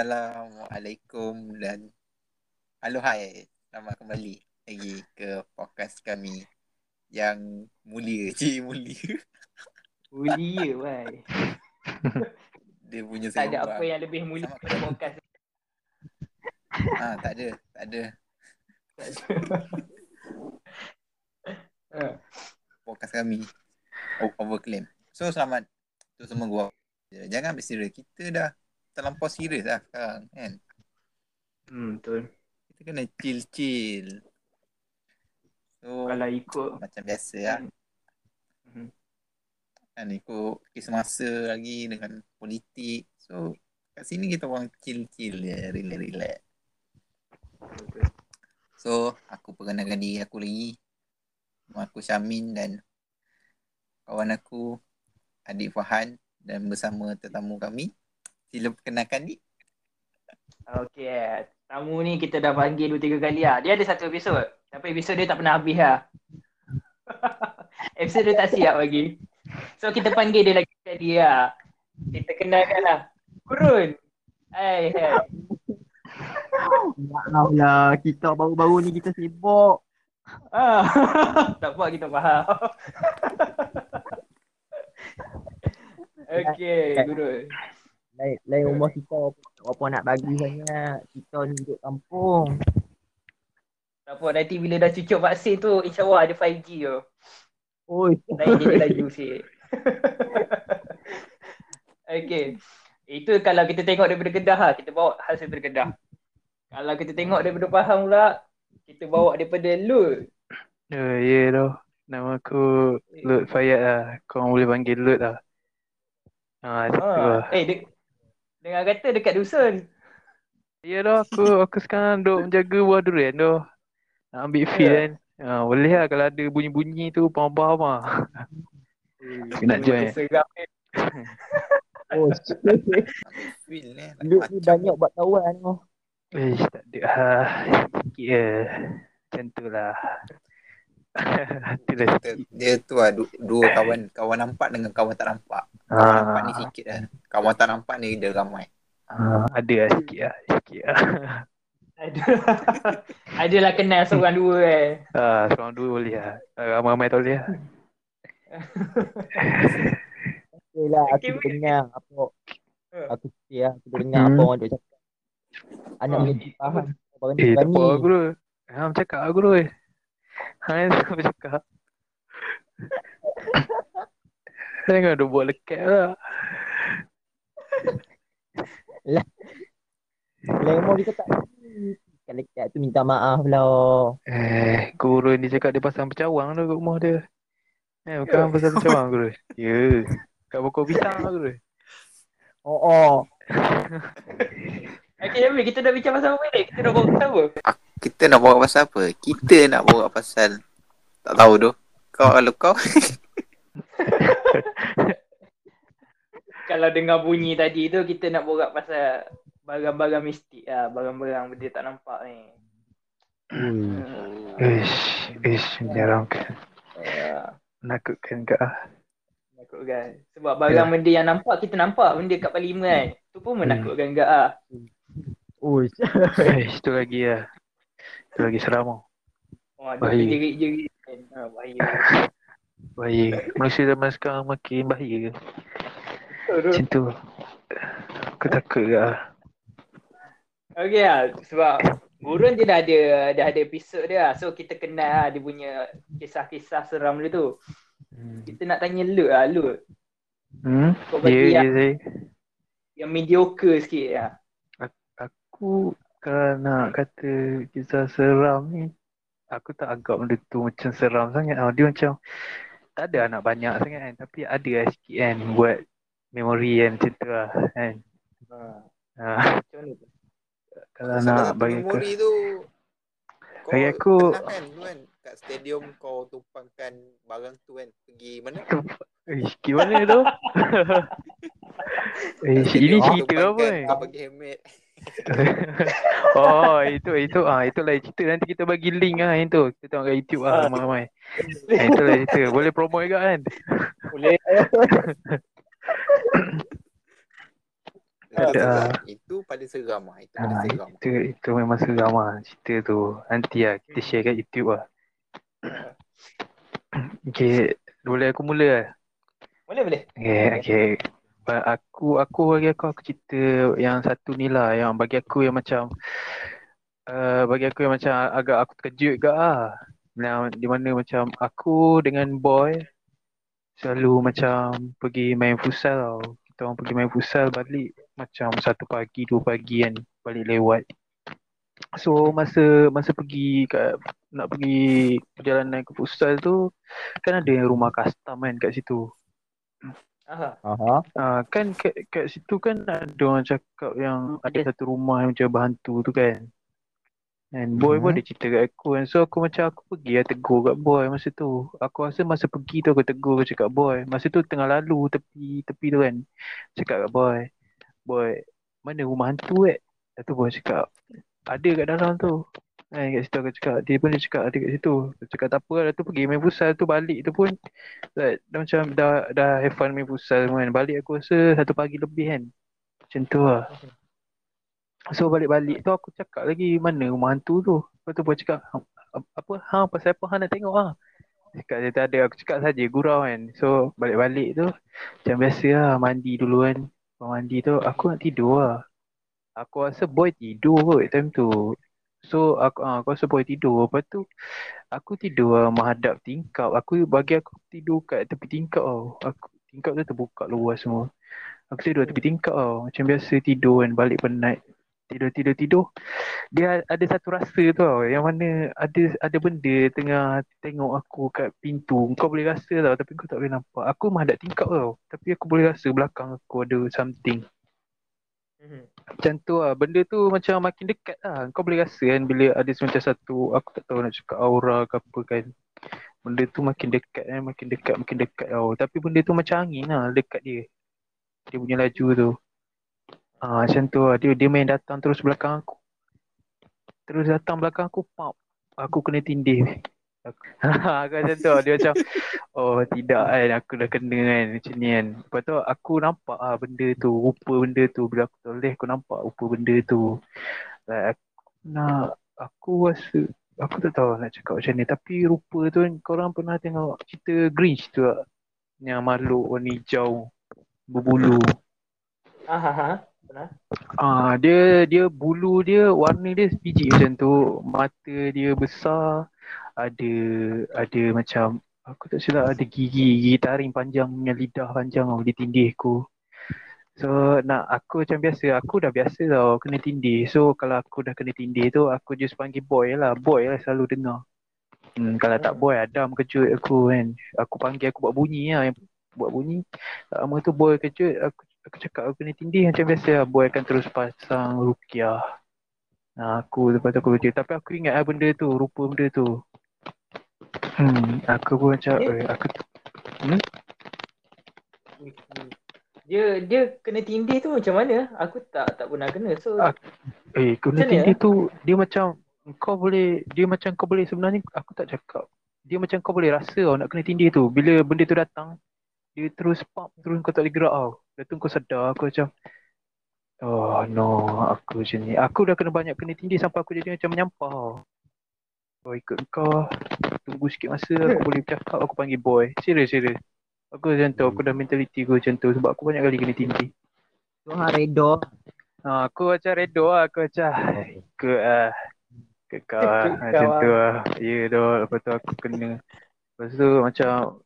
Assalamualaikum dan halo hai. Selamat kembali lagi ke podcast kami yang mulia. Cik mulia. Mulia, bhai. Dia punya Tak ada apa yang lebih mulia pada podcast. Ha, tak ada. Tak ada. Tak ada. Ah, Podcast kami. Overclaim. So selamat tu semua gua. Jangan berserius. Kita dah terlampau serius lah sekarang kan. Hmm, betul. Kita kena chill-chill. So Kalau ikut macam biasa lah. Mhm. kan ikut kisah masa lagi dengan politik. So kat sini kita orang chill-chill je, relax-relax. So aku perkenalkan diri aku lagi. Nama aku Syamin dan kawan aku Adik Fahan dan bersama tetamu kami. Sila perkenalkan ni. Okey. Tamu ni kita dah panggil dua tiga kali lah. Dia ada satu episod. Tapi episod dia tak pernah habis lah. episod dia tak siap lagi. So kita panggil dia lagi sekali lah. Kita kenalkan lah. Kurun. Hai, hai. Maaf lah, kita baru-baru ni kita sibuk. Ah, tak apa kita faham. Okey, Guru. Lain, lain umur kita apa nak bagi sangat. Kita ni duduk kampung. Tak apa, nanti bila dah cucuk vaksin tu, insyaAllah ada 5G tu. Oi, Lain jadi laju sikit. Okey. Itu kalau kita tengok daripada Kedah lah. Kita bawa hasil daripada Kedah. Kalau kita tengok daripada Pahang pula, kita bawa daripada Lut. Ya, ya tu. Nama aku Lut Fayad lah. Korang boleh panggil Lut lah. Ha, tu lah. Ha. Eh, de- dengar kata dekat dusun. Ya tu, aku aku sekarang duk menjaga buah durian tu. Nak ambil feel Ya. kan. Ha, boleh lah kalau ada bunyi-bunyi tu, faham-faham lah. Nak join? Seram ni. oh, feel ni. Banyak buat kawan tu. Eh, tak ada lah. Sikit je. Macam tu lah. Tu lah Dia, dia tu lah du- dua kawan kawan nampak dengan kawan tak nampak. Kawan Ah. nampak ni sikit lah. Kawan tak nampak ni dia ramai. Ha, ada lah sikit lah. Sikit lah. Ada. Adalah kenal seorang dua eh. Ha, seorang dua boleh lah. Ramai-ramai tak boleh lah. Okay lah, aku Okay, dengar apa. Ha. Aku fikir lah, aku dengar Hmm. apa orang duk cakap. Anak Hmm. menjadi faham. Barang Eh, tak apa guru. Ha, cakap lah guru. Ha, aku cakap. Jangan duk buat lekat lah. Lain umur kita tak kalau kat tu minta maaf lah. Eh, guru ni cakap dia pasang bercawang tu kat rumah dia. Eh, bukan pasal bercawang guru. Ya. Kat pokok pisang lah guru. Oh, oh. Okey, Nabi, kita dah bincang pasal apa ni? Kita dah bawa pasal apa? Kita nak bawa pasal apa? Kita nak bawa pasal tak tahu tu. Kau kalau kau Kalau dengar bunyi tadi tu, kita nak borak pasal barang-barang mistik lah. Barang-barang benda tak nampak ni. Hmm. Ish, ish, menyeramkan. Uh, Menakutkan kak ah. menakutkan. Sebab barang Ya. benda yang nampak, kita nampak benda kat parlimen kan. Tu pun menakutkan juga lah. Ui, Ish, tu lagi lah. Tu lagi seram. Oh, ada Bahaya. jerit-jerit kan. Ha, bahaya. Bahaya. Manusia zaman sekarang makin bahaya. Tu. Macam tu. Aku takut kak ah. Okey lah. Sebab Burun dia dah ada dah ada episod dia lah. So kita kenal lah dia punya kisah-kisah seram dia tu. Hmm. Kita nak tanya Lut lah. Lut. Hmm? Kau Ya, bagi ya yang, saya. yang mediocre sikit lah. Aku kalau nak kata kisah seram ni aku tak anggap benda tu macam seram sangat tau. Dia macam tak ada anak banyak sangat kan tapi ada lah sikit kan buat memori kan macam tu lah kan. Ha. Ha, Macam mana tu? kalau Salah nak bagi aku memori tu kau Bagi aku- pernah kan dulu kan kat stadium kau tumpangkan barang tu kan pergi mana? Eh, gimana tu? eh, ini cerita apa ni? Kau bagi helmet. oh, itu itu ah itu lain cerita nanti kita bagi link ah itu. Kita tengok kat YouTube ah ramai-ramai. Ah, itu lain cerita. Boleh promote juga kan? Boleh. Tak ada. seram. Itu paling seram lah. Itu paling Ah, seram. itu, itu memang seram lah cerita tu. Nanti lah kita share kat YouTube lah. Okay, boleh aku mula lah? Boleh boleh. Okay, okay. Ba- Aku, aku bagi aku, aku cerita yang satu ni lah. Yang bagi aku yang macam, uh, bagi aku yang macam agak aku terkejut ke lah. Yang di mana macam aku dengan boy selalu macam pergi main futsal tau. Kita orang pergi main futsal balik macam satu pagi, dua pagi kan. Balik lewat. So masa masa pergi kat nak pergi perjalanan ke futsal tu kan ada rumah custom kan kat situ. Aha. Aha. Ah kan kat, kat situ kan ada orang cakap yang ada satu rumah yang macam berhantu tu kan. And boy pun Mhm. ada cerita kat aku kan. So aku macam aku pergi lah tegur kat boy masa tu. Aku rasa masa pergi tu aku tegur aku cakap boy. Masa tu tengah lalu tepi tepi tu kan. Cakap kat boy. Boy, mana rumah hantu eh? Lepas tu boy cakap, ada kat dalam tu. Eh, kat situ aku cakap, dia pun dia cakap ada kat situ. Aku cakap tak apa lah, tu pergi main futsal tu balik tu pun dah, dah macam dah dah have fun main futsal kan. Balik aku rasa satu pagi lebih kan. Macam tu lah. So balik-balik tu aku cakap lagi mana rumah hantu tu. Lepas tu boy cakap, "Ha- apa ha pasal apa ha nak tengok ah. Cakap dia tak ada, aku cakap saja gurau kan. So balik-balik tu macam biasa lah mandi dulu kan. Lepas mandi tu aku nak tidur lah. Aku rasa boy tidur kot time tu. So aku ah, aku rasa boy tidur. Lepas tu aku tidur lah menghadap tingkap. Aku bagi aku tidur kat tepi tingkap tau. Aku tingkap tu terbuka luas semua. Aku tidur tepi tingkap tau. Macam biasa tidur kan balik penat. Tidur tidur tidur. Dia ada satu rasa tu tau yang mana ada ada benda tengah tengok aku kat pintu. Kau boleh rasa tau tapi kau tak boleh nampak. Aku menghadap tingkap tau. Tapi aku boleh rasa belakang aku ada something. Mhm. Macam tu lah. Benda tu macam makin dekat lah. Kau boleh rasa kan bila ada macam satu, aku tak tahu nak cakap aura ke apa kan. Benda tu makin dekat kan, makin dekat, makin dekat tau. Tapi benda tu macam angin lah dekat dia. Dia punya laju tu. Ah macam tu lah. Dia, dia main datang terus belakang aku. Terus datang belakang aku, pop. Aku kena tindih. Aku, aku macam tu. Dia macam, oh tidak kan, aku dah kena kan macam ni kan. Lepas tu aku nampak ah benda tu, rupa benda tu. Bila aku toleh, aku nampak rupa benda tu. Like, aku nak, aku rasa, aku tak tahu nak cakap macam ni. Tapi rupa tu kan, korang pernah tengok cerita Grinch tu tak? Yang makhluk warna hijau, berbulu. Aha. aha. Ah dia dia bulu dia warna dia biji macam tu, mata dia besar, ada ada macam aku tak silap ada gigi gigi taring panjang punya lidah panjang tau dia tindih aku. So nak aku macam biasa, aku dah biasa tau kena tindih. So kalau aku dah kena tindih tu aku just panggil boy lah, boy lah selalu dengar. Hmm, kalau tak boy Adam kejut aku kan. Aku panggil aku buat bunyi lah yang buat bunyi. Lama tu boy kejut aku aku cakap aku kena tindih macam biasa lah. Boy akan terus pasang rukiah. Nah, aku lepas tu aku kejut. Tapi aku ingat lah benda tu, rupa benda tu. Hmm, aku pun macam, eh, aku Dia dia kena tindih tu macam mana? Aku tak tak pernah kena. So Ah, Eh, kena tindih tu dia macam kau boleh dia macam kau boleh sebenarnya aku tak cakap. Dia macam kau boleh rasa tau nak kena tindih tu. Bila benda tu datang, dia terus pump terus kau tak boleh gerak tau. Lepas tu kau sedar aku macam Oh no, aku macam ni. Aku dah kena banyak kena tindih sampai aku jadi macam menyampah. Oh ikut kau Tunggu sikit masa aku boleh bercakap aku panggil boy Serius serius Aku macam tu aku dah mentality aku macam tu Sebab aku banyak kali kena tindih Tu hang redor. Ha, aku macam redo lah, aku macam ikut ah. Ikut kau lah, macam tu lah. Ya doh, lepas tu aku kena. Lepas tu macam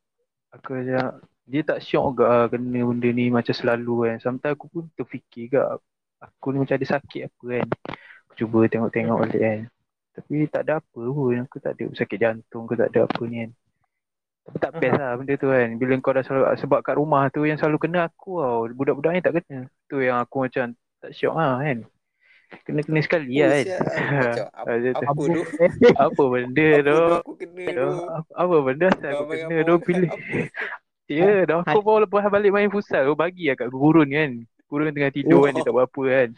aku macam dia tak syok ke ah, kena benda ni macam selalu kan. Sometimes aku pun terfikir ke aku ni macam ada sakit apa kan. Aku cuba tengok-tengok balik kan. Tapi tak ada apa pun, aku tak ada sakit jantung ke tak ada apa ni kan. Tapi tak best lah benda tu kan. Bila kau dah selalu, sebab kat rumah tu yang selalu kena aku tau. Budak-budak ni tak kena. Tu yang aku macam tak syok lah kan. Kena-kena sekali lah kan. sial. Macam apa, tu. apa tu? Apa benda tu? aku kena Tu? Apa, benda asal aku kena tu pilih. Ya dah aku bawa lepas balik main futsal tu bagi lah kat gurun kan. Gurun tengah tidur kan dia tak buat apa kan.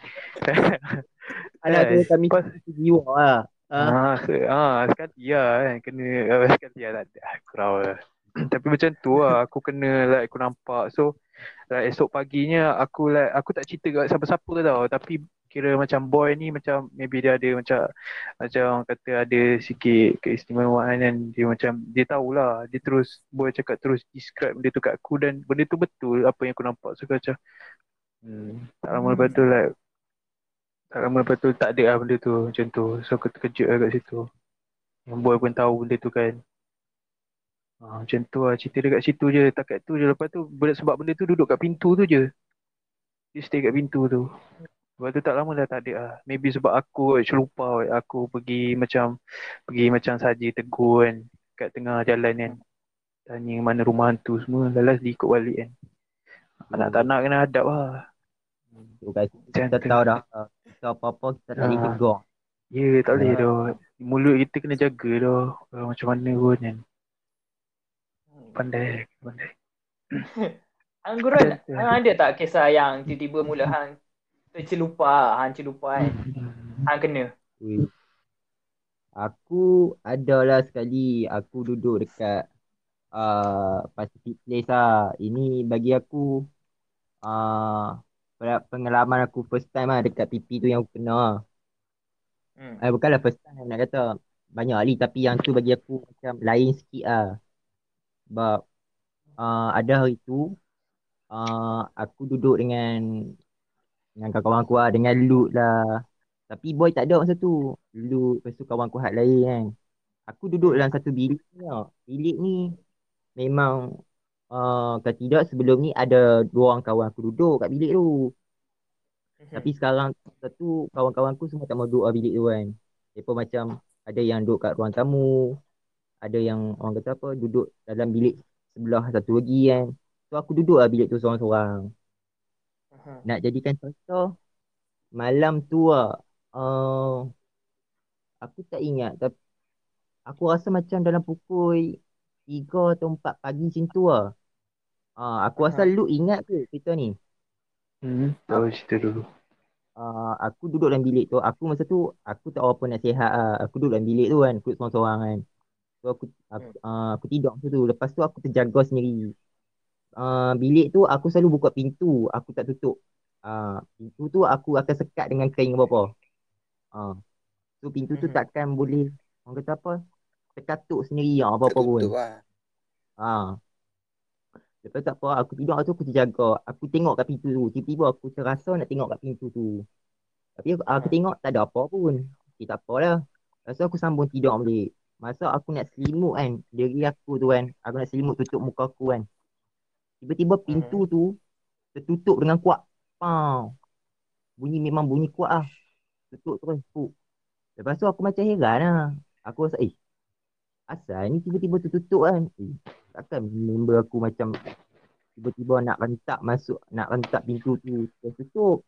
Anak tu Kan? kami Pas- jiwa lah. Ah, se- ah, sekali lah kan kena ah, sekali lah tak ada. Kurau lah. Tapi macam tu lah aku kena like aku nampak. So like esok paginya aku like aku tak cerita kat siapa-siapa tau. Tapi kira macam boy ni macam maybe dia ada macam macam orang kata ada sikit keistimewaan kan. Dia macam dia tahulah. Dia terus boy cakap terus describe benda tu kat aku dan benda tu betul apa yang aku nampak. So aku macam hmm, tak lama lepas tu like tak lama lepas tu tak ada lah benda tu. Macam tu. So aku terkejut lah kat situ. Yang boy pun tahu benda tu kan. Ha, macam tu lah. Cerita dekat situ je. Takat tu je. Lepas tu sebab benda tu duduk kat pintu tu je. Dia stay kat pintu tu. Lepas tu tak lama dah tak ada lah. Maybe sebab aku celupa Aku pergi macam Pergi macam saja tegur kan. Kat tengah jalan kan. Tanya mana rumah hantu semua. Lalas dia ikut balik kan. Anak tak nak kena hadap lah. Tu. Guys, kita tahu dah uh, Kita apa-apa kita tak boleh Ah. tegur Ya yeah, tak boleh Ah. dah Mulut kita kena jaga Kalau Macam mana pun kan Pandai Pandai Angguran, Ada- hang ada tak kisah yang tiba-tiba mula hang tercelupa, hang celupa kan? Hang kena. Aku adalah sekali aku duduk dekat uh, Pacific Place lah. Ini bagi aku uh, pengalaman aku first time lah dekat PP tu yang aku kena. Hmm. Eh bukanlah first time nak kata banyak kali tapi yang tu bagi aku macam lain sikit lah. Sebab uh, ada hari tu uh, aku duduk dengan dengan kawan-kawan aku lah, dengan Lut lah. Tapi boy tak ada masa tu. Lut, lepas tu kawan aku hak lain kan. Aku duduk dalam satu bilik ni tau. Bilik ni memang uh, kalau tidak sebelum ni ada dua orang kawan aku duduk kat bilik tu. Tapi sekarang satu kawan-kawan aku semua tak mau duduk kat bilik tu kan. Mereka macam ada yang duduk kat ruang tamu. Ada yang orang kata apa duduk dalam bilik sebelah satu lagi kan. So aku duduk lah bilik tu seorang-seorang. Nak jadikan contoh malam tu lah uh, aku tak ingat tapi aku rasa macam dalam pukul 3 atau 4 pagi macam tu lah. Uh, aku rasa lu ingat ke cerita ni? Hmm, tahu cerita dulu. uh, aku duduk dalam bilik tu. Aku masa tu aku tak apa nak sihat lah. Aku duduk dalam bilik tu kan, aku seorang-seorang kan. So aku aku, uh, aku tidur masa tu. Lepas tu aku terjaga sendiri. Uh, bilik tu aku selalu buka pintu, aku tak tutup. Uh, pintu tu aku akan sekat dengan kain apa-apa. Uh, so pintu tu Mhm. takkan boleh orang kata apa? Terkatuk sendiri lah, apa-apa pun. Tertutup lah. Ha. Lepas tu apa, aku tidur tu aku terjaga. Aku tengok kat pintu tu. Tiba-tiba aku terasa nak tengok kat pintu tu. Tapi aku, aku Hmm. tengok tak ada apa pun. Okay, tak apalah. Lepas tu aku sambung tidur balik. Masa aku nak selimut kan, diri aku tu kan. Aku nak selimut tutup muka aku kan. Tiba-tiba pintu tu tertutup dengan kuat. Pau. Bunyi memang bunyi kuat lah. Tutup terus. Puk. Lepas tu aku macam heran lah. Aku rasa, eh, asal ni tiba-tiba tertutup kan. Eh, takkan member aku macam tiba-tiba nak rentak masuk, nak rentak pintu tu terus tutup.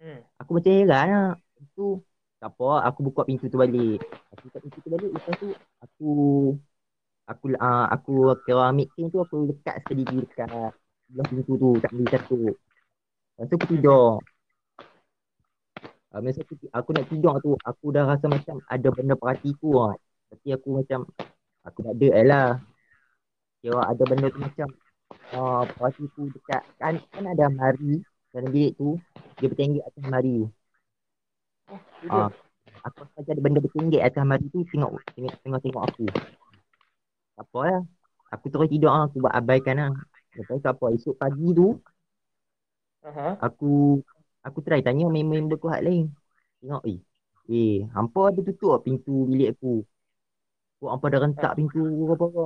Hmm. Aku macam heran lah. Lepas tu, tak apa, aku buka pintu tu balik. Aku buka pintu tu balik, lepas tu aku aku uh, aku kira ambil kain tu aku lekat sekali dekat belah pintu tu, tak boleh tutup. Lepas tu aku tidur. Uh, masa aku, aku nak tidur tu, aku dah rasa macam ada benda perhatiku lah. Tapi aku macam, aku tak ada eh lah. Kira ada benda tu macam, uh, perhatiku dekat, kan, kan ada almari dalam bilik tu, dia bertinggi atas almari. Ah, aku rasa ada benda bertinggi atas almari tu, tengok, tengok, tengok, tengok aku. Tak apa lah. Aku terus tidur lah, aku buat abaikan lah. Lepas tu apa, esok pagi tu, Aha. aku aku try tanya member-member aku hak lain. Tengok eh. Eh, hampa ada tutup pintu bilik aku. Kau hampa dah rentak pintu apa apa.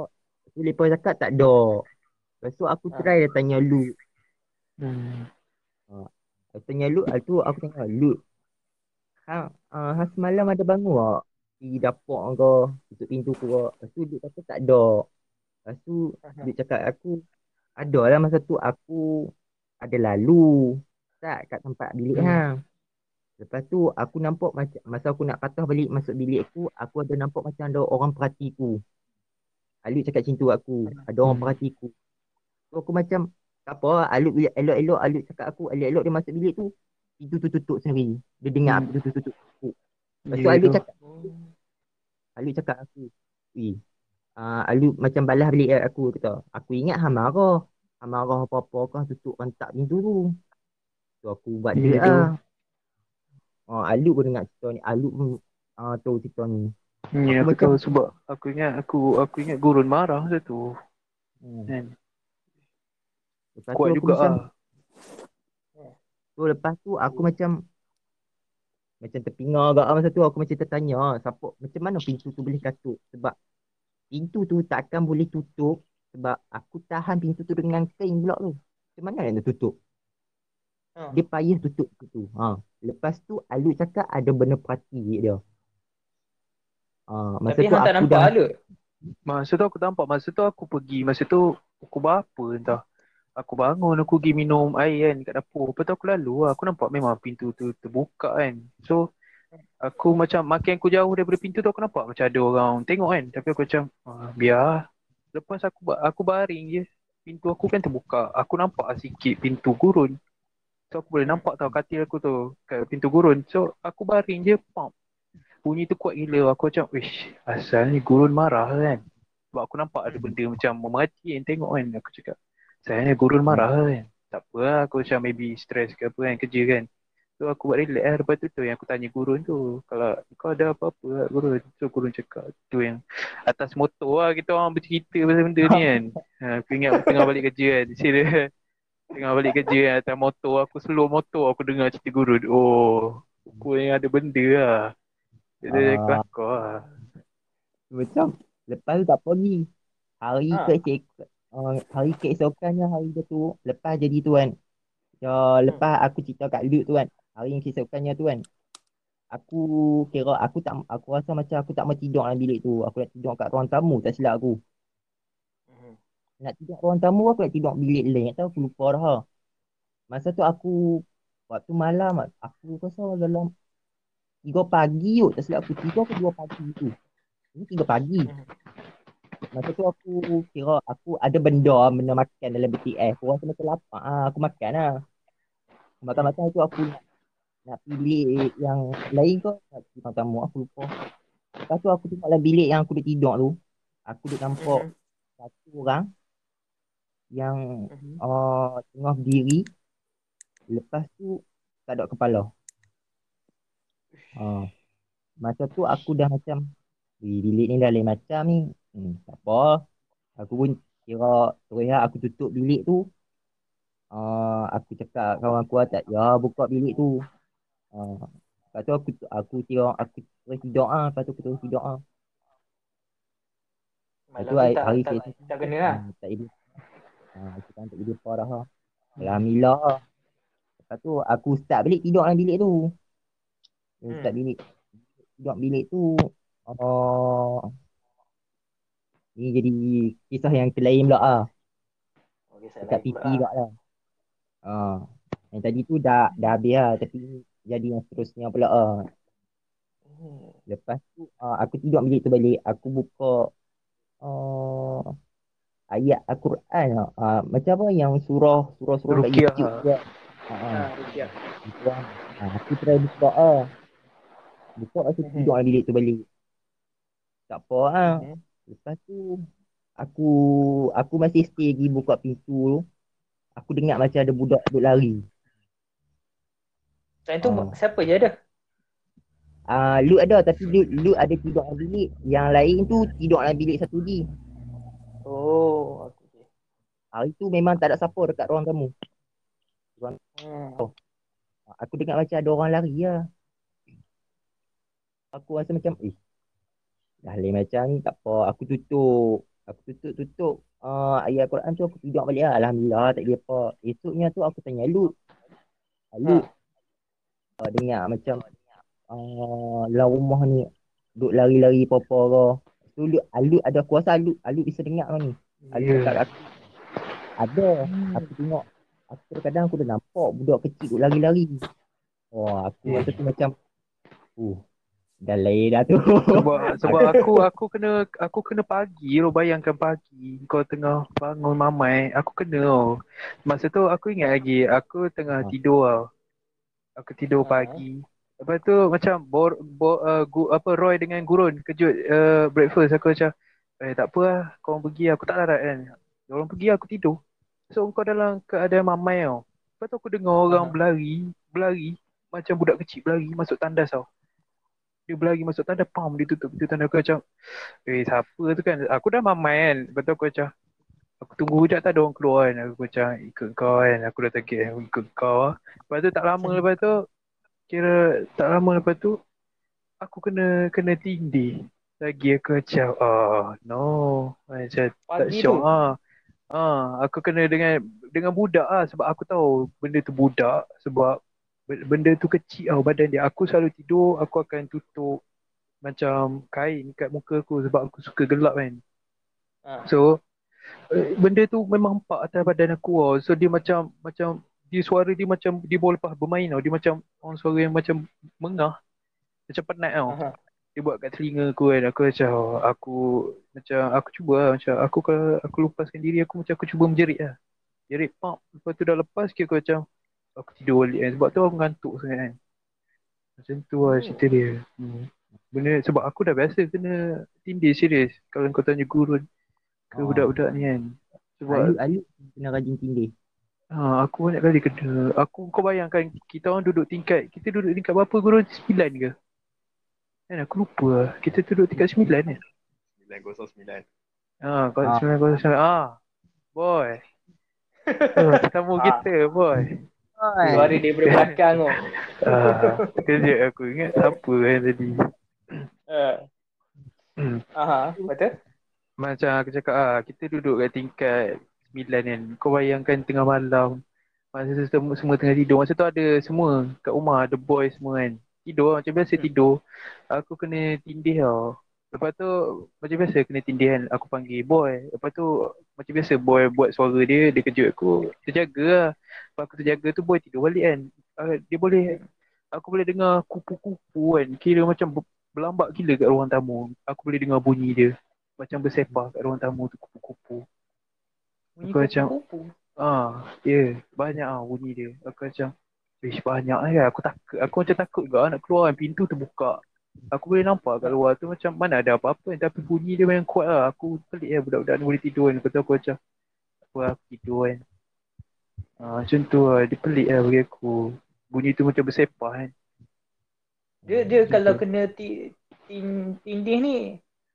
Tu lepas cakap tak ada. Lepas tu aku Ha. try dah tanya Lu. Hmm. Aku tanya Lu, ah, tu aku tanya Lu. Ha, uh, ha semalam ada bangun tak? Di dapur ke, tutup pintu ke. Lepas tu dia kata tak ada. Lepas tu dia cakap aku ada lah masa tu aku ada lalu tak kat tempat bilik Hmm. hang. Lepas tu aku nampak macam masa aku nak patah balik masuk bilik aku, aku ada nampak macam ada orang perhatiku. Aluk cakap macam tu aku, ada orang Hmm. perhatiku. So aku macam tak apa, Aluk bila elok-elok Aluk cakap aku, elok-elok dia masuk bilik tu, pintu tu tutup sendiri. Dia dengar Hmm. pintu tu tutup. Lepas tu Aluk tu. cakap, Aluk cakap aku, "Weh, uh, Alu macam balas balik aku kata. Aku ingat hang marah. Hang marah apa-apa kau tutup rentak pintu tu. So aku buat dia lah. Oh, Alu pun dengar cerita ni. Alu pun uh, tahu cerita ni. Ya, Aku aku macam- tahu sebab aku ingat aku aku ingat gurun marah masa tu. Hmm. Kan. Lepas Kuat tu aku juga macam, ah. So lepas tu aku macam macam terpinga agak masa tu aku macam tertanya ah, siapa macam mana pintu tu boleh katuk sebab pintu tu takkan boleh tutup sebab aku tahan pintu tu dengan kain pula tu. Macam mana nak tutup? Ha. Dia payah tutup tu. Ha. Lepas tu Alu cakap ada benda perhati dia. Ha, masa Tapi tu hang tak aku nampak dah Alut. Masa tu aku nampak masa tu aku pergi masa tu pukul berapa entah. Aku bangun aku pergi minum air kan kat dapur. Lepas tu aku lalu lah. Aku nampak memang pintu tu terbuka kan. So aku macam makin aku jauh daripada pintu tu aku nampak macam ada orang tengok kan. Tapi aku macam ah, biar. Lepas aku aku baring je. Pintu aku kan terbuka. Aku nampak sikit pintu gurun. So aku boleh nampak tau katil aku tu kat pintu gurun. So aku baring je. Pam. Bunyi tu kuat gila. Aku macam, wish, asal ni gurun marah kan. Sebab aku nampak ada benda macam memerhati kan tengok kan. Aku cakap, sayangnya gurun marah kan. Tak apa lah, aku macam maybe stress ke apa kan, kerja kan. So aku buat relax lah. Lepas tu tu yang aku tanya gurun tu. Kalau kau ada apa-apa lah gurun. So gurun cakap, tu yang atas motor lah kita orang bercerita pasal benda ni kan. Ha, aku ingat aku tengah balik kerja kan. Serius. Tengah balik kerja kan, atas motor aku slow motor aku dengar cerita gurun. Oh, aku yang ada benda lah. Dia Ah. kelakar lah. macam lepas tu tak pergi. Hari Ha. ke uh, hari keesokannya hari dia tu lepas jadi tu kan. Ya, lepas aku cerita kat Luke tu kan. Hari yang keesokannya tu kan. Aku kira aku tak aku rasa macam aku tak mau tidur dalam bilik tu. Aku nak tidur kat ruang tamu tak silap aku. Nak tidur ruang tamu aku nak tidur bilik lain. Tak tahu aku lupa dah. ha. Masa tu aku waktu malam aku rasa dalam 3 pagi kot tak silap aku 3 ke 2 pagi tu. Ini 3 pagi. Masa tu aku kira aku ada benda benda makan dalam BTS. Aku rasa macam lapar. Ah, aku makan lah. Makan-makan tu aku nak nak bilik yang lain ke nak pergi ruang tamu aku lupa. Lepas tu aku tengok dalam bilik yang aku duduk tidur tu. Aku duduk nampak Mhm. satu orang yang Mhm. uh, tengah berdiri. Lepas tu tak ada kepala. Uh, masa tu aku dah macam "Weh, bilik ni dah lain macam ni. Hmm, tak apa. Aku pun kira terus lah aku tutup bilik tu. Uh, aku cakap kawan aku lah tak ya buka bilik tu. Uh, lepas tu aku aku kira aku terus tidur ah. Lepas tu aku terus tidur ah. Malam tu tu hari, tak, hari tak, ke tak kena lah. Hmm, tak jadi. Ha, aku kan tak apa dah. ha. Alhamdulillah. ha. Lepas tu aku start balik tidur dalam bilik tu. Aku Hmm. Start bilik tidur dalam bilik tu. Oh, ni jadi kisah yang lain pula ah. Okey, saya Dekat pipi pula. lah. Ah. Yang tadi tu dah dah habis lah tapi jadi yang seterusnya pula ah. Hmm. Lepas tu ah, aku tidur bilik tu balik. Aku buka ah, ayat Al-Quran ah. Ah, macam apa yang surah surah-surah kat Ruqyah. YouTube tu. Ah, ah. Ha, lah. Ha, aku try buka ah. Buka aku Mhm. tidur dalam bilik tu balik. Tak apa ah. Mhm. Lepas tu aku aku masih stay lagi buka pintu tu. Aku dengar macam ada budak duduk lari. Time tu Ah. siapa je ada? Ah, Luke ada tapi Luke, Luke ada tidur dalam bilik. Yang lain tu tidur dalam bilik satu lagi. Oh, aku okay. Hari tu memang tak ada siapa dekat ruang tamu. Hmm. Aku dengar macam ada orang lari lah. Aku rasa macam, eh, dah lain macam ni, tak apa. Aku tutup. Aku tutup-tutup uh, ayat Quran tu aku tidur balik lah. Alhamdulillah, tak ada apa. Esoknya tu aku tanya Lut. Ah, Lut, uh, dengar macam uh, dalam rumah ni duk lari-lari apa-apa ke. Tu Lut, Alut ada kuasa Alut. Alut bisa dengar kau ni. Alut Ya. cakap kat aku. Ada. Aku tengok. Aku kadang-kadang aku dah nampak budak kecil duk lari-lari. Wah, aku Ya. rasa tu macam uh, dah lain dah tu. sebab sebab aku aku kena aku kena pagi lo bayangkan pagi kau tengah bangun mamai aku kena oh. masa tu aku ingat lagi aku tengah Ha. tidur tau aku tidur Ha. pagi lepas tu macam bor, bor, uh, gu, apa Roy dengan Gurun kejut uh, breakfast aku macam Eh tak apa lah, korang pergi aku tak larat kan. Orang pergi aku tidur. So kau dalam keadaan mamai tau. Lepas tu aku dengar orang Ah. berlari, berlari macam budak kecil berlari masuk tandas tau. Dia berlari masuk tandas, pam dia tutup pintu tandas aku macam Eh siapa tu kan? Aku dah mamai kan. Lepas tu aku macam Aku tunggu sekejap tak ada orang keluar kan. Aku macam ikut kau kan. Aku dah target kan. Ikut kau lah. Lepas tu tak lama lepas tu. Kira tak lama lepas tu. Aku kena kena tindih. Lagi aku macam oh no. Macam tak Pagi syok tu. ah. Ah, aku kena dengan dengan budak ah sebab aku tahu benda tu budak sebab benda tu kecil tau badan dia. Aku selalu tidur aku akan tutup macam kain kat muka aku sebab aku suka gelap kan. Ha. So eh, benda tu memang empak atas badan aku tau. So dia macam macam dia suara dia macam dia baru lepas bermain tau. Dia macam orang suara yang macam mengah. Macam penat tau. Aha. Dia buat kat telinga aku kan. Aku macam oh, aku macam aku cuba lah. Macam aku kalau aku lepaskan diri aku macam aku cuba menjerit lah. Jerit pop. Lepas tu dah lepas kira aku macam aku tidur balik kan. Sebab tu aku ngantuk sangat kan. Macam tu lah cerita dia. Hmm. Benda sebab aku dah biasa kena tindih serius. Kalau kau tanya guru ke Oh. budak-budak ni kan. Sebab Alu, Alu kena rajin tindih. Ha, aku banyak kali kena. Aku kau bayangkan kita orang duduk tingkat. Kita duduk tingkat berapa guru? Sembilan ke? Kan aku lupa lah. Kita duduk tingkat sembilan kan? 909. Ah, kau Ah. sembilan kau sembilan. Ah, boy. Ah, tetamu Ah. kita, boy. Suara dia daripada belakang tu. Ah, kejap aku ingat siapa kan tadi. Uh. Hmm. Aha, betul? Macam aku cakap ah, kita duduk kat tingkat kan. Kau bayangkan tengah malam. Masa semua, semua tengah tidur. Masa tu ada semua kat rumah, ada boy semua kan. Tidur macam biasa tidur. Aku kena tindih tau. Lepas tu macam biasa kena tindih kan. Aku panggil boy. Lepas tu macam biasa boy buat suara dia, dia kejut aku. Terjaga lah. Lepas aku terjaga tu boy tidur balik kan. Ah, dia boleh, aku boleh dengar kupu-kupu kan. Kira macam berlambak gila kat ruang tamu. Aku boleh dengar bunyi dia. Macam bersepah kat ruang tamu tu kupu-kupu. Bunyi Aku macam-. Ah, ya, yeah, banyak ah bunyi dia. Aku macam, Ish, banyak kan. Aku takut, aku macam takut juga nak keluar kan. Pintu terbuka. Aku boleh nampak kat luar tu macam mana ada apa-apa kan. Tapi bunyi dia memang kuat lah. Aku pelik lah budak-budak ni boleh tidur kan. Lepas tu aku macam, apa aku tidur kan. Ah, macam tu lah. Dia pelik lah bagi aku. Bunyi tu macam bersepah kan. Dia dia kalau kena ti, tin, tindih ni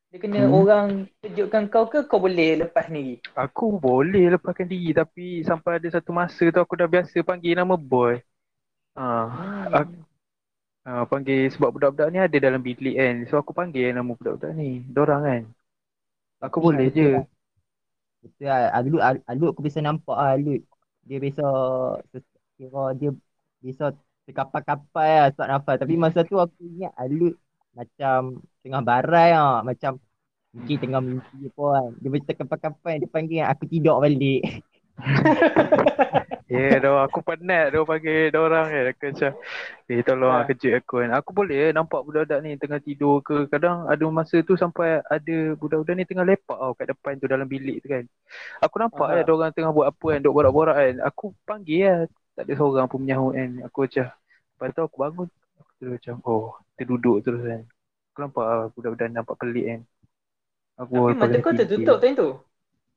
dia kena Hmm. orang kejutkan kau ke kau boleh lepas sendiri? Aku boleh lepaskan diri tapi sampai ada satu masa tu aku dah biasa panggil nama boy. Ah, Aku- ah panggil sebab budak-budak ni ada dalam bilik kan. So aku panggil nama budak-budak ni. Dorang kan. Aku Tapi boleh betul je. lah. Betul lah. Alut, Alut, Alut aku biasa nampak lah Alut. Dia biasa kira dia biasa terkapal-kapal lah tak nafas. Tapi masa tu aku ingat Alut macam tengah barai lah. Macam mungkin tengah mimpi apa kan. Dia macam terkapal-kapal. Dia panggil aku tidur balik. Ya, yeah, dah aku penat dah panggil dorang kan. Aku macam, eh tolong Ah. lah kejut aku kan. Aku boleh nampak budak-budak ni tengah tidur ke. Kadang ada masa tu sampai ada budak-budak ni tengah lepak tau kat depan tu dalam bilik tu kan. Aku nampak Aha. lah dorang tengah buat apa kan. Duk borak-borak kan. Aku panggil lah. Tak ada seorang pun menyahut kan. Aku macam, lepas tu aku bangun. Terus macam, oh, terduduk terus kan. Aku nampak lah budak-budak nampak pelik kan. Aku Tapi mata kau tertutup time tu.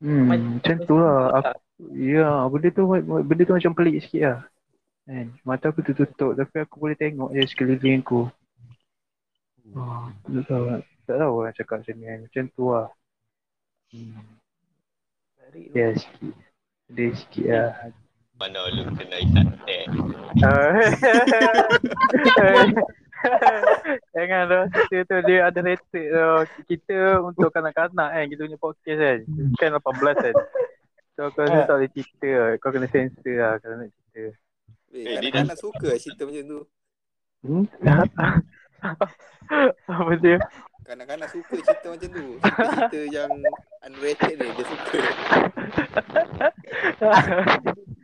Hmm, macam tu lah. Aku, ya, benda tu benda tu macam pelik sikit lah. Kan? Mata aku tertutup tapi aku boleh tengok je sekeliling aku. Oh, tak tahu. Tak tahu nak cakap macam ni kan. Macam tu lah. Hmm. Ya sikit. Ada sikit lah. Mana lu kena isap teh. Jangan dah cerita tu dia ada rated tau. Kita untuk kanak-kanak kan kita punya podcast kan. Kan 18 kan. So rasa Ah. tak boleh cerita lah. Kau kena censor lah kalau nak cerita. Eh, Eh, dia kanak-kanak suka lah cerita macam tu. Hmm? Apa dia? Kanak-kanak suka cerita macam tu. Cerita-cerita yang unrated ni dia suka.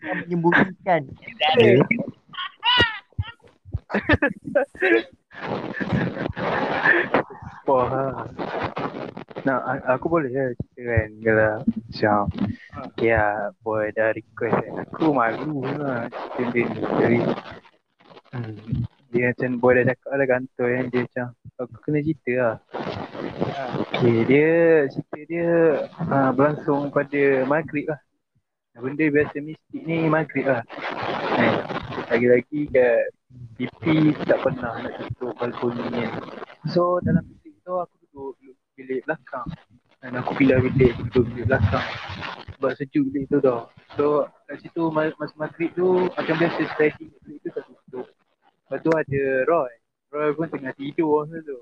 Yang menyembunyikan. Wah. ha. Nah, aku boleh lah cerita kan kalau macam ya boy dah request kan. Aku malu lah cerita dia ni. Jadi, hmm. Dia macam boy dah cakap dah kantoi kan Dia macam Aku kena cerita lah Okay dia Cerita dia uh, Berlangsung pada Maghrib lah Benda biasa mistik ni Maghrib lah eh, Lagi-lagi kat TV tak pernah nak tutup balkoni ni So dalam bilik tu aku duduk bilik belakang Dan aku pilih bilik duduk bilik belakang Sebab sejuk bilik tu dah So kat situ masa maghrib tu Macam biasa steady bilik tu tak tutup Lepas tu ada Roy. Roy pun tengah tidur masa tu.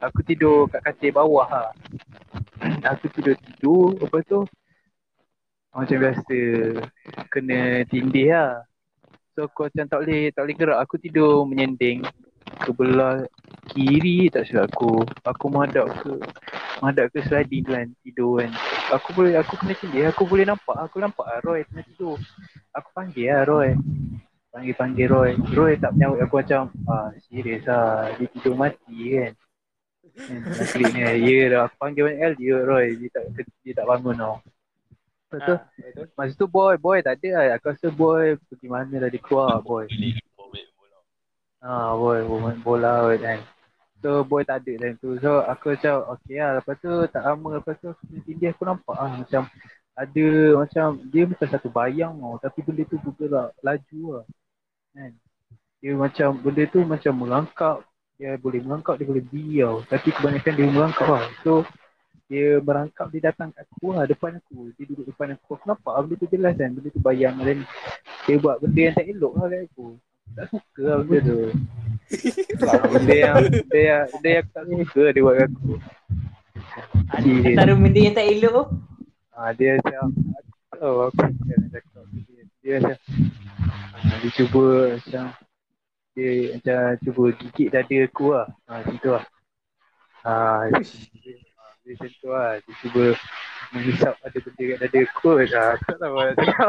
Aku tidur kat katil bawah lah. aku tidur-tidur. Lepas tu macam biasa kena tindih lah. So aku macam tak boleh, tak boleh gerak. Aku tidur menyending ke belah kiri tak silap aku. Aku madap ke madap ke sliding kan tidur kan. Aku boleh aku kena tindih. Aku boleh nampak. Aku nampak lah Roy tengah tidur. Aku panggil lah Roy panggil-panggil Roy. Roy tak menyambut aku macam, ah serius lah, dia tidur mati kan. Naklik ni, dah aku panggil banyak kali Roy, dia tak, dia tak bangun tau. Lepas tu, Ha, masa tu boy, boy tak ada lah. Aku rasa boy pergi mana dah dia keluar boy. Ah boy, boy main bola boy, kan. So boy tak ada time tu. So aku macam okay lah. Lepas tu tak lama lepas tu aku tindih aku nampak lah macam ada macam dia bukan satu bayang tau. Tapi benda tu bergerak laju lah kan dia macam benda tu macam merangkap dia boleh merangkap dia boleh biau tapi kebanyakan dia merangkap lah so dia merangkap dia datang kat aku lah depan aku. Dia duduk depan aku. Aku nampak lah benda tu jelas kan. Benda tu bayang dan dia buat benda yang tak elok lah kat aku. Tak suka lah benda tu. Benda. Yang benda yang, benda yang aku tak suka dia buat kat aku. Antara benda yang tak elok. Tu. Ah dia macam oh aku kan cakap. Dia, dia macam ah, dia cuba macam dia macam cuba gigit dada aku lah. Ah macam tu lah. Ah dia, dia, macam tu lah. Dia cuba menghisap ada benda kat dada aku. Ah, aku tak tahu cakap.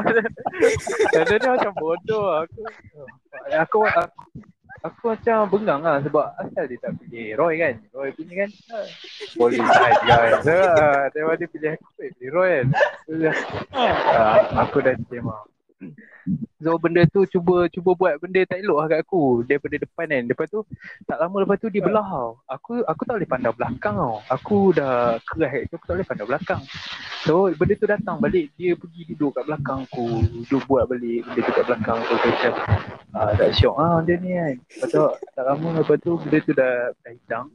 Dada dia macam bodoh lah. aku. Aku aku, aku macam bengang lah sebab asal dia tak pilih Roy kan. Roy punya kan boleh saja kan. So, ah, Daripada dia pilih aku, pilih Roy kan. Ah, aku dah terima. So benda tu cuba cuba buat benda tak elok lah kat aku daripada depan kan. Lepas tu tak lama lepas tu dia belah tau. Aku aku tak boleh pandang belakang tau. Aku dah keras kat aku tak boleh pandang belakang. So benda tu datang balik dia pergi duduk kat belakang aku. Duduk buat balik benda tu kat belakang aku macam ah, tak syok ah benda ni kan. Lepas tu tak lama lepas tu benda tu dah, dah hilang.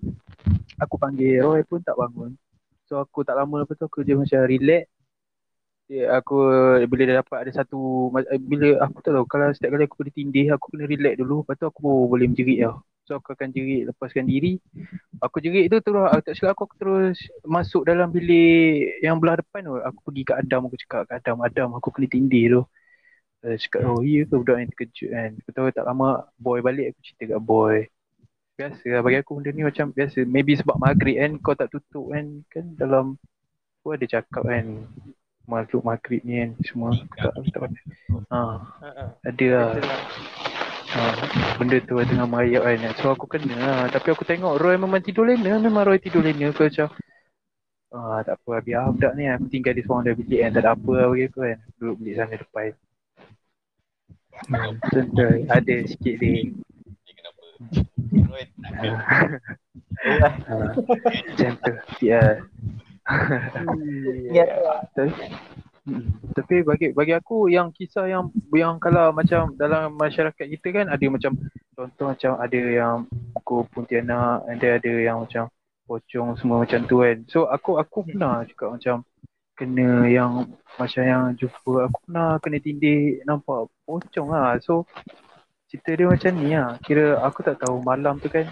Aku panggil Roy pun tak bangun. So aku tak lama lepas tu aku je macam relax aku bila dah dapat ada satu eh, bila aku tahu kalau setiap kali aku kena tindih aku kena relax dulu lepas tu aku boleh menjerit tau. So aku akan jerit lepaskan diri. Aku jerit tu terus aku tak silap aku, aku terus masuk dalam bilik yang belah depan tu. Aku pergi kat Adam aku cakap kat Adam, Adam aku kena tindih tu. Uh, cakap oh iya ke budak ni terkejut kan. Aku tahu tak lama boy balik aku cerita kat boy. Biasa lah bagi aku benda ni macam biasa. Maybe sebab maghrib kan kau tak tutup kan. Kan dalam aku ada cakap kan makhluk maghrib ni kan semua aku tak tak pandai. Ha, Ha, ha. ada lah. Lah. Ha, benda tu lah tengah merayap kan. So aku kena lah. Tapi aku tengok Roy memang tidur lena. Memang Roy tidur lena. Aku macam Ah, tak apa biar budak ni aku tinggal di seorang dalam bilik kan tak ada apa lah bagi aku kan. Duduk bilik sana depan. Hmm, macam tu. Ada sikit dia. Dia kenapa? Roy tak ada. Ha, macam tu. Ya. Ya. Tapi, Mm. tapi bagi bagi aku yang kisah yang yang kalau macam dalam masyarakat kita kan ada macam contoh macam ada yang buku Pontianak ada ada yang macam pocong semua macam tu kan. So aku aku pernah juga macam kena yang macam yang jumpa aku pernah kena tindih nampak pocong lah. So cerita dia macam ni lah. Kira aku tak tahu malam tu kan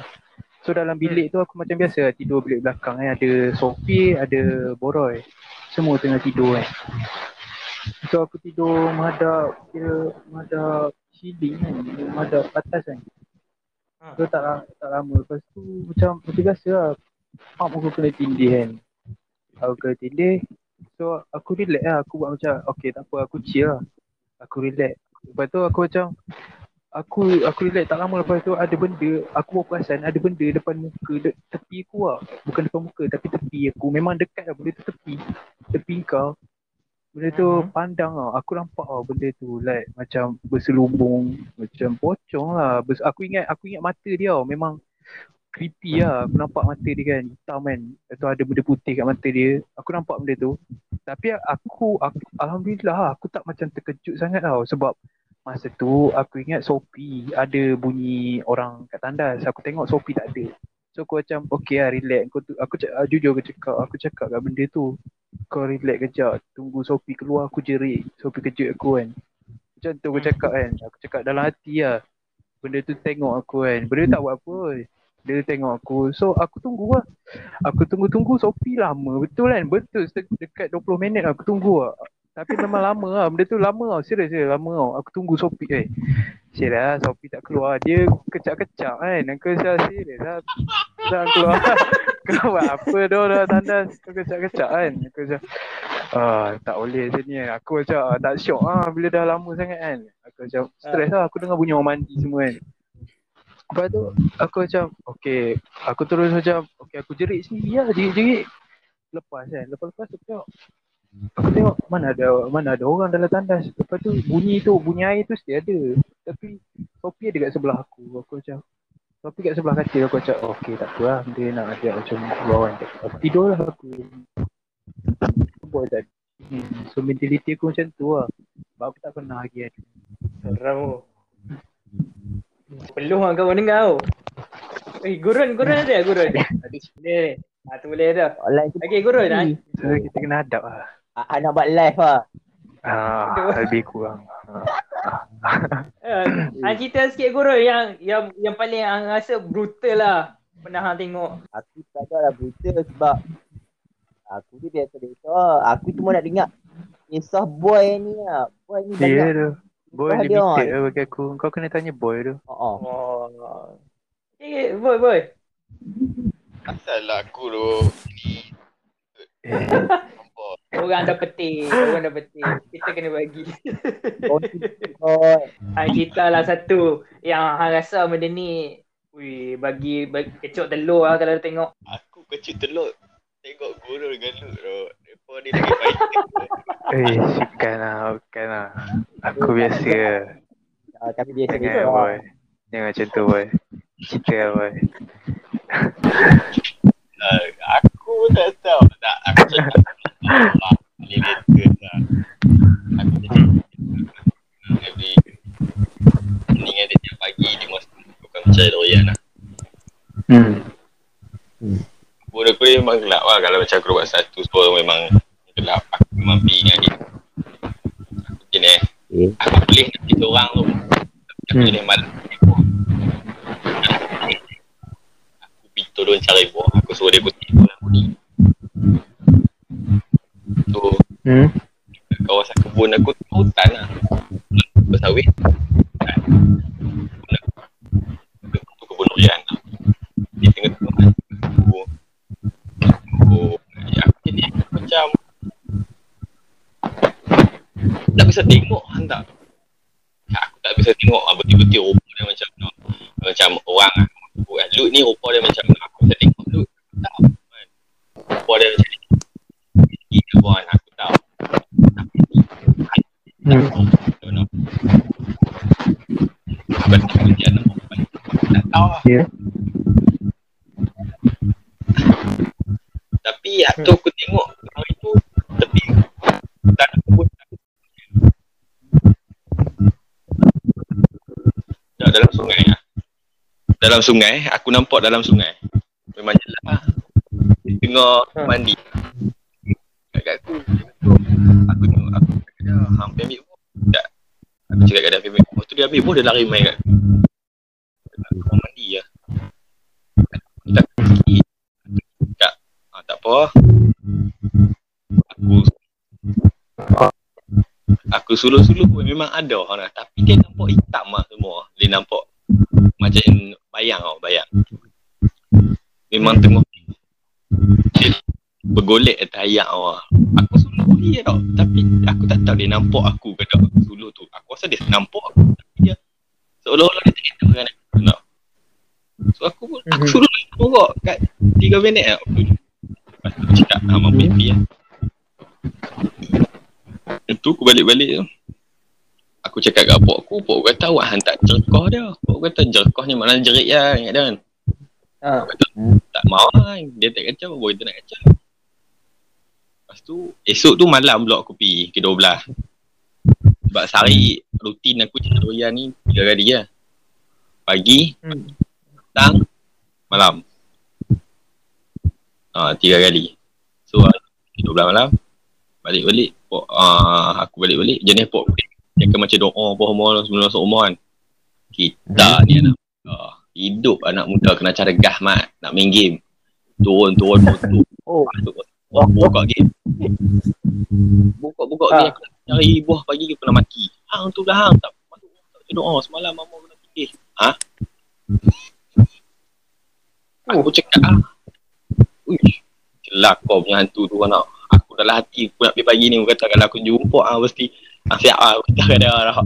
So dalam bilik tu aku macam biasa tidur bilik belakang kan. Ada Sophie, ada Boroy. Semua tengah tidur kan. So aku tidur menghadap, kira menghadap ceiling kan. Menghadap atas kan. So tak, tak lama. Lepas tu macam macam biasa lah. Mak aku kena tindih kan. Aku kena tindih. So aku relax lah. Aku buat macam okay tak apa aku chill lah. Aku relax. Lepas tu aku macam aku aku relax tak lama lepas tu ada benda aku baru perasan ada benda depan muka de, tepi aku lah bukan depan muka tapi tepi aku memang dekat lah benda tu tepi tepi kau Benda tu Mhm. pandang tau. Aku nampak tau benda tu like macam berselubung, macam pocong lah. Bers- aku ingat aku ingat mata dia tau. Memang creepy lah. Aku nampak mata dia kan hitam kan. Tu ada benda putih kat mata dia. Aku nampak benda tu. Tapi aku, aku Alhamdulillah lah, aku tak macam terkejut sangat tau. Sebab masa tu aku ingat Sophie ada bunyi orang kat tandas. Aku tengok Sophie tak ada. So aku macam okay lah relax. Aku, tu, aku cak, jujur aku cakap, aku cakap kat benda tu kau relax kejap tunggu Sophie keluar aku jerit. Sophie kejut aku kan. Macam tu aku Hmm. cakap kan. Aku cakap dalam hati lah benda tu tengok aku kan. Benda tu tak buat apa. Dia tengok aku. So aku tunggu lah. Aku tunggu-tunggu Sophie lama. Betul kan? Betul dekat 20 minit aku tunggu lah tapi memang lama lah. Benda tu lama tau. Serius serius. Lama tau. Aku tunggu Sophie eh Serius lah. Sophie tak keluar. Dia kecak-kecak kan. Aku rasa serius lah. Tak keluar. Kau buat apa? Dah dah tandas. Kau kecak-kecak kan. Aku macam ah, Tak boleh macam ni. Aku macam ah, tak syok ah Bila dah lama sangat kan. Aku macam stres lah. Aku dengar bunyi orang mandi semua kan. Lepas tu Aku macam Okay. Aku terus macam Okay aku jerit sendiri lah. Jerit-jerit. Lepas kan. Lepas-lepas aku tengok Aku tengok mana ada mana ada orang dalam tandas. Lepas tu bunyi tu bunyi air tu mesti ada. Tapi Sophie ada kat sebelah aku. Aku macam Sophie kat sebelah katil aku macam okey tak apa lah. Dia nak ajak macam keluar kan. Aku tidur lah aku. Buat tadi. Hmm. So mentality aku macam tu lah. Sebab aku tak pernah lagi ada. Seram tu. Peluh lah kau dengar tau. Eh, gurun, gurun ada gurun? Ada. Dia. Ha, tu boleh dah. Okey, gurun. Ha? So kita kena hadap lah. Ah, nak buat live lah. Ah, lebih kurang. Uh, hang cerita sikit gurun yang yang yang paling hang rasa brutal lah. Pernah hang tengok. Aku tak ada lah berita sebab aku tu biasa-biasa. Aku cuma nak dengar kisah boy ni lah. Boy ni Dia banyak. tu. Boy Kisah dia, limited oh. lah bagi aku. Kau kena tanya boy tu. Oh, oh. Oh. Eh, boy, boy. Asal lah aku tu ni Eh, Orang dah petik. Orang dah petik. Kita kena bagi. Oh, oh. Hang cerita lah satu yang hang rasa benda ni Wih, bagi, bagi kecut telur lah kalau tengok. aku kecil telur tengok guru dengan lu tu. Depa ni lagi baik. eh, bukan lah, bukan lah. Aku biasa. Ah, kami biasa Jangan biasa. boy. Jangan macam tu boy. Cerita lah boy. Uh, aku tak tahu tak aku cakap Allah related lah. Aku every ni ada dia pagi di masa bukan lah. Hmm. Aku ni memang gelap lah kalau macam aku buat satu so memang gelap aku memang pergi dengan dia. Aku eh. Eh. Aku boleh nak orang tu. Aku Hmm. boleh malam. Aku pergi cari buah. Aku suruh dia kutip bola aku ni. Tu Hmm. kawasan kebun aku tu hutan lah. Bersawit. Kan. Kebun tu kebun durian lah. Di tengah-tengah aku. Aku, ya, aku jadi macam tak bisa tengok hantar. Aku tak bisa tengok ah, betul-betul rupa dia macam mana. Macam orang lah. Aku kan, Lut ni rupa dia macam mana. Aku bisa tengok Lut. Tahu kan. Rupa dia macam ni. Tinggi ke bawah aku tahu. Tapi ni, Hmm. don't know. Abang tak kerja nak perempuan. Tak tahu lah. Ya. Tapi waktu aku tengok hari tu tepi tanah kebun Tak, dalam sungai lah. Dalam sungai, aku nampak dalam sungai. Memang jelas lah. Dia tengah Ha. mandi. Kat kat aku. Aku tengok, aku dia, hampir ambil buah. Tak. Aku cakap kat dia, hampir ambil buah. Lepas tu dia ambil buah, dia lari main kat aku. Aku mandi lah. Aku tak. Tak, ah, tak apa. Aku Aku suluh-suluh pun memang ada orang lah. Tapi dia nampak hitam lah semua. Dia nampak macam. Memang tengok dia bergolek atas ayak lah. Aku suluh dia tau. Tapi aku tak tahu dia nampak aku ke tak suluh tu. Aku rasa dia nampak aku. Tapi dia seolah-olah dia tak kena dengan aku. Tau. So aku pun, aku Mhm. suluh tengok kat 3 minit lah. Aku Lepas tu aku cakap, ah, mampu happy lah. tu aku balik-balik tu. Aku cakap kat pok aku, pok aku kata awak hantar jerkah dia. Pok aku kata jerkah ni maknanya jerit lah, ingat dia kan. Ha. Tak mau lah, dia tak kacau, boy kita nak kacau. Lepas tu, esok tu malam pula aku pergi ke 12. Sebab sehari rutin aku cakap doyan ni tiga kali lah. Pagi, Hmm. petang, malam. Ah, tiga kali. So, ah, 12 malam, balik-balik, ah, aku balik-balik, jenis pok dia akan macam doa apa semua sebelum masuk rumah kan. Kita ni anak muda. Hidup anak muda kena cara gah mat. Nak main game. Turun-turun motor. Oh. Masuk Buka, buka game. Buka-buka Ah. game. Aku nak cari buah pagi ke kena mati. Hang tu lah hang. Tak masuk tak doa. Semalam mama kena fikir. Ha? Aku cakap ah. Uish. Celak kau punya hantu tu anak. Aku dalam hati aku nak pergi pagi ni. Aku kata kalau aku jumpa ah mesti ah, siap ah. Aku cakap dia dah.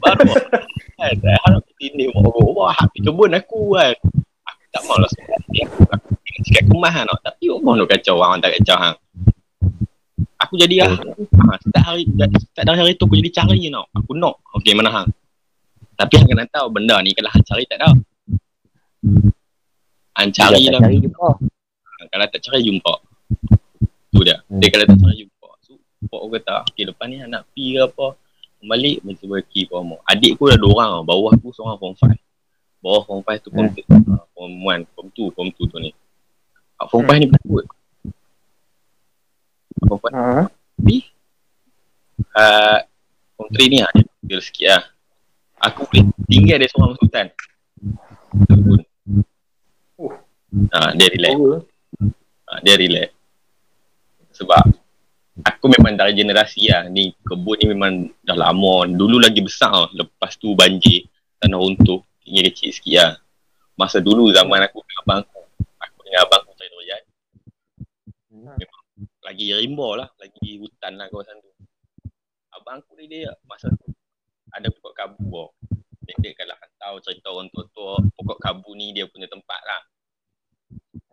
Baru kan. Saya harap sini mau wah habis kebun aku kan. Aku tak mau lah sebab. Aku cakap kemas kan. Tapi rumah nak kacau orang tak kacau hang. Aku jadi ah. Ha, start hari start dari hari tu aku jadi cari you know. Aku nak. Okey mana hang? Tapi hang kena tahu benda ni kalau hang cari tak tahu. Hang cari lah. cari jumpa. Kalau tak cari jumpa. Tu dia. Hmm. Dia kalau tak cari jumpa. So, Pok aku kata, okay lepas ni nak pergi ke apa. Balik mesti berki mau. Adik aku dah dua orang tau. Bawah aku seorang form 5. Bawah form 5 tu form 2. Uh, form 1, form 2, form 2 tu ni. Ah, Form 5 ni penakut. Form 5 Ha. uh, form 3 ni lah. Dia feel sikit lah. Aku boleh tinggal dia seorang masuk hutan. Oh. Ah, dia relax. Oh. Ha, dia relax. Sebab aku memang dari generasi lah. Ni kebun ni memang dah lama. Dulu lagi besar lah. Lepas tu banjir. Tanah runtuh. Tinggal kecil sikit lah. Masa dulu zaman aku dengan abang aku. Aku dengan abang aku cari durian. Memang lagi rimba lah. Lagi hutan lah kawasan tu. Abang aku ni dia masa tu ada pokok kabu tau. Dia kalau tahu cerita orang tua-tua. Pokok kabu ni dia punya tempat lah.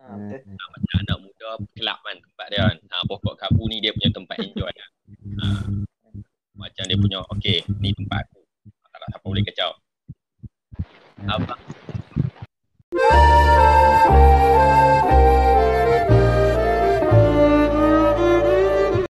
Ha, betul. Ha, macam anak muda kelab kan tempat dia kan. Ha, pokok kapu ni dia punya tempat enjoy kan. Ha, macam dia punya, okey ni tempat aku. Tak ada siapa boleh kacau. Hmm. Abang.